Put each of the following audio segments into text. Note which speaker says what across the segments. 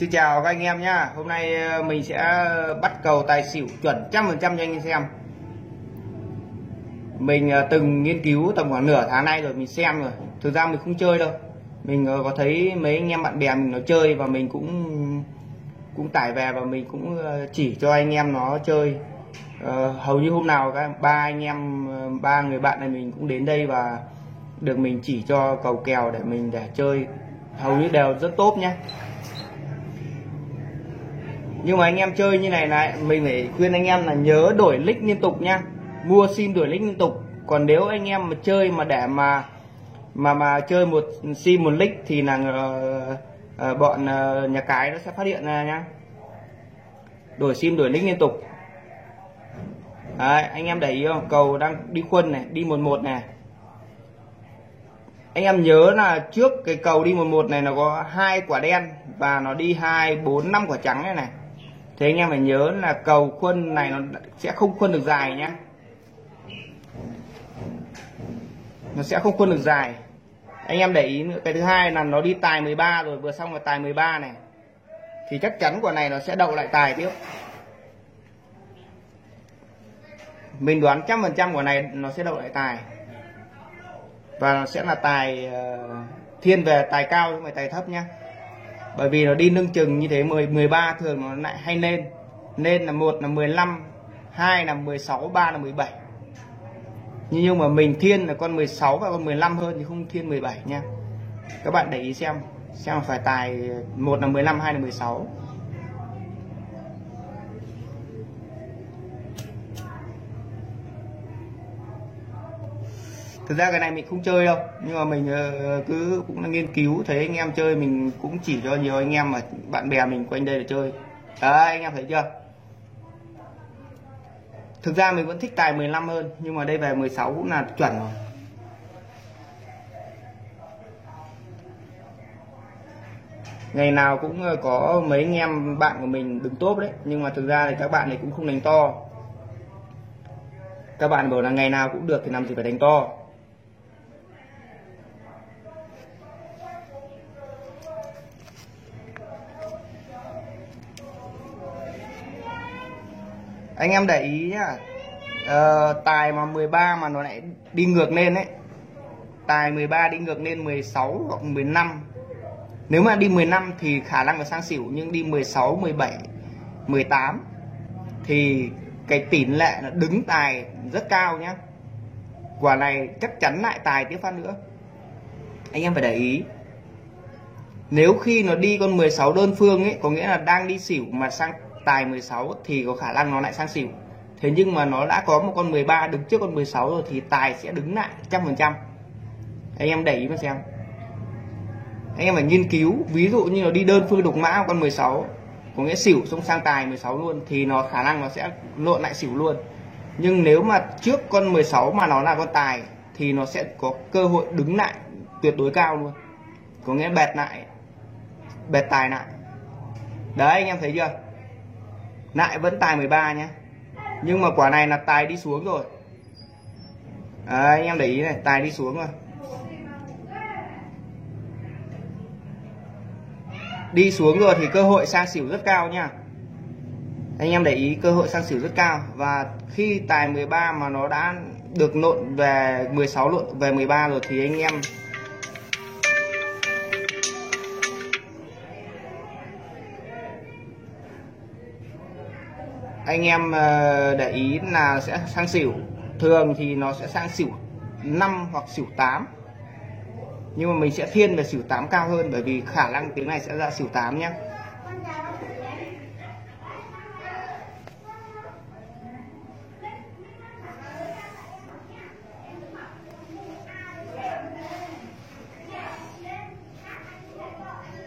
Speaker 1: Xin chào các anh em nhá. Hôm nay ờ, mình sẽ ờ, bắt cầu tài xỉu chuẩn trăm phần trăm cho anh em xem. Mình ờ, từng nghiên cứu tầm khoảng nửa tháng nay rồi mình xem rồi. Thực ra mình không chơi đâu. Mình có thấy mấy anh em bạn bè mình nó chơi và mình cũng cũng tải về và mình cũng chỉ cho anh em nó chơi. Uh, hầu như hôm nào các ba anh em ba người bạn này mình cũng đến đây và được mình chỉ cho cầu kèo để mình để chơi hầu như đều rất tốt nhá nhưng mà anh em chơi như này này mình phải khuyên anh em là nhớ đổi nick liên tục nha mua sim đổi nick liên tục. Còn nếu anh em mà chơi mà để mà mà mà chơi một sim một nick thì là uh, uh, bọn uh, nhà cái nó sẽ phát hiện ra nhá. Đổi sim đổi nick liên tục. Đấy, anh em để ý không? Cầu đang đi quân này đi một một này. Anh em nhớ là trước cái cầu đi một một này nó có hai quả đen và nó đi hai bốn năm quả trắng này này thế anh em phải nhớ là cầu khuân này nó sẽ không khuân được dài nhé, nó sẽ không khuân được dài. Anh em để ý nữa cái thứ hai là nó đi tài 13 rồi vừa xong là tài 13 này. Thì chắc chắn quả này nó sẽ đậu lại tài tiếp. Mình đoán trăm phần trăm quả này nó sẽ đậu lại tài. Và nó sẽ là tài ờ, thiên về tài cao chứ không phải tài thấp nhá bởi vì nó đi nâng chừng như thế 10 13 thường nó lại hay lên. Nên là một, là 15 hai là 16 ba là 17 nhưng mà mình thiên là con 16 và con 15 hơn thì không thiên 17 nha. Các bạn để ý xem xem phải tài một là 15 hai là 16 thực ra cái này mình không chơi đâu. Nhưng mà mình ờ, cứ cũng là nghiên cứu, thấy anh em chơi mình cũng chỉ cho nhiều anh em mà bạn bè mình quanh đây để chơi. Đấy, anh em thấy chưa? Thực ra mình vẫn thích tài 15 hơn, nhưng mà đây về 16 cũng là chuẩn rồi. Ngày nào cũng ờ, có mấy anh em bạn của mình đứng tốt đấy, nhưng mà thực ra thì các bạn này cũng không đánh to. Các bạn bảo là ngày nào cũng được thì làm gì phải đánh to. Anh em để ý nhá. Ờ, tài mà 13 mà nó lại đi ngược lên đấy tài 13 đi ngược lên 16 hoặc 15 nếu mà đi 15 thì khả năng là sang xỉu nhưng đi 16 17 18 thì cái tỷ lệ nó đứng tài rất cao nhá. Quả này chắc chắn lại tài tiếp phát nữa. Anh em phải để ý. Nếu khi nó đi con 16 đơn phương ấy có nghĩa là đang đi xỉu mà sang tài 16 thì có khả năng nó lại sang xỉu. Thế nhưng mà nó đã có một con 13 đứng trước con 16 rồi thì tài sẽ đứng lại trăm phần trăm. Anh em để ý mà xem. Anh em phải nghiên cứu, ví dụ như nó đi đơn phương đục mã con 16 có nghĩa xỉu xong sang tài 16 luôn, thì nó khả năng nó sẽ lộn lại xỉu luôn. Nhưng nếu mà trước con 16 mà nó là con tài, thì nó sẽ có cơ hội đứng lại tuyệt đối cao luôn. Có nghĩa bẹt lại, bẹt tài lại. Đấy, anh em thấy chưa? Lại vẫn tài 13 nhé nhưng mà quả này là tài đi xuống rồi. À, anh em để ý này tài đi xuống rồi. Đi xuống rồi thì cơ hội sang xỉu rất cao nha. Anh em để ý cơ hội sang xỉu rất cao. Và khi tài 13 mà nó đã được lộn về 16 lộn về 13 rồi thì anh em anh em ờ, để ý là sẽ sang xỉu. Thường thì nó sẽ sang xỉu 5 hoặc xỉu 8 nhưng mà mình sẽ thiên về xỉu 8 cao hơn bởi vì khả năng tiếng này sẽ ra xỉu 8 nhé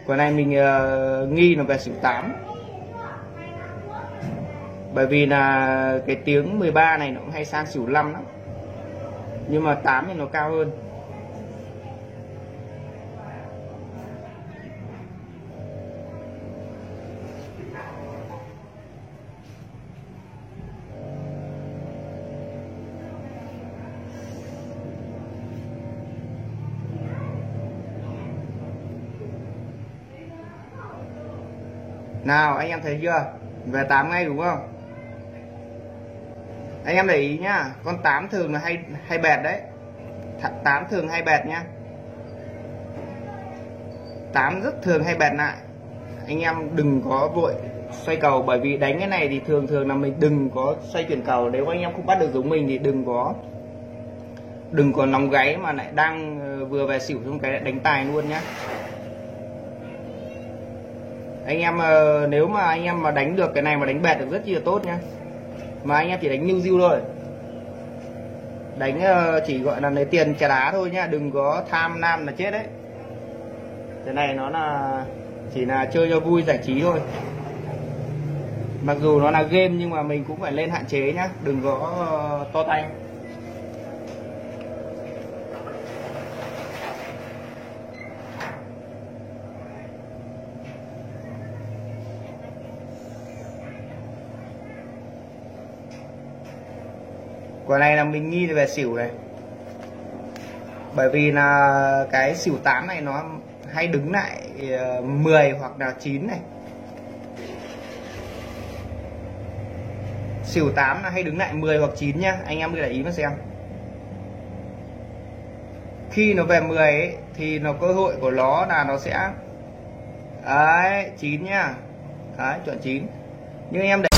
Speaker 1: quả này mình uh, nghi là về xỉu 8 bởi vì là cái tiếng 13 này nó cũng hay sang xỉu 5 lắm. Nhưng mà 8 thì nó cao hơn. Nào, anh em thấy chưa? Về 8 ngay đúng không? Anh em để ý nhá, con 8 thường là hay hay bẹt đấy. Tám 8 thường hay bẹt nhá. 8 rất thường hay bẹt lại. Anh em đừng có vội xoay cầu, bởi vì đánh cái này thì thường thường là mình đừng có xoay chuyển cầu. Nếu anh em không bắt được giống mình thì đừng có đừng có nóng gáy mà lại đang ờ, vừa về xỉu trong cái đánh tài luôn nhá. Anh em ờ, nếu mà anh em mà đánh được cái này mà đánh bẹt được rất chi là tốt nhá mà anh em chỉ đánh new diêu thôi. Đánh ờ, chỉ gọi là lấy tiền trả đá thôi nhá, đừng có tham nam là chết đấy. Cái này nó là, chỉ là chơi cho vui giải trí thôi. Mặc dù nó là game nhưng mà mình cũng phải lên hạn chế nhá, đừng có ờ, to tay. Quả này là mình nghi về xỉu này. Bởi vì là cái xỉu 8 này nó hay đứng lại ờ, 10 hoặc là 9 này. Xỉu 8 là hay đứng lại 10 hoặc 9 nhá anh em cứ để ý mà xem. Khi nó về 10 ấy, thì nó cơ hội của nó là nó sẽ đấy 9 nhá đấy chọn 9 nhưng anh em để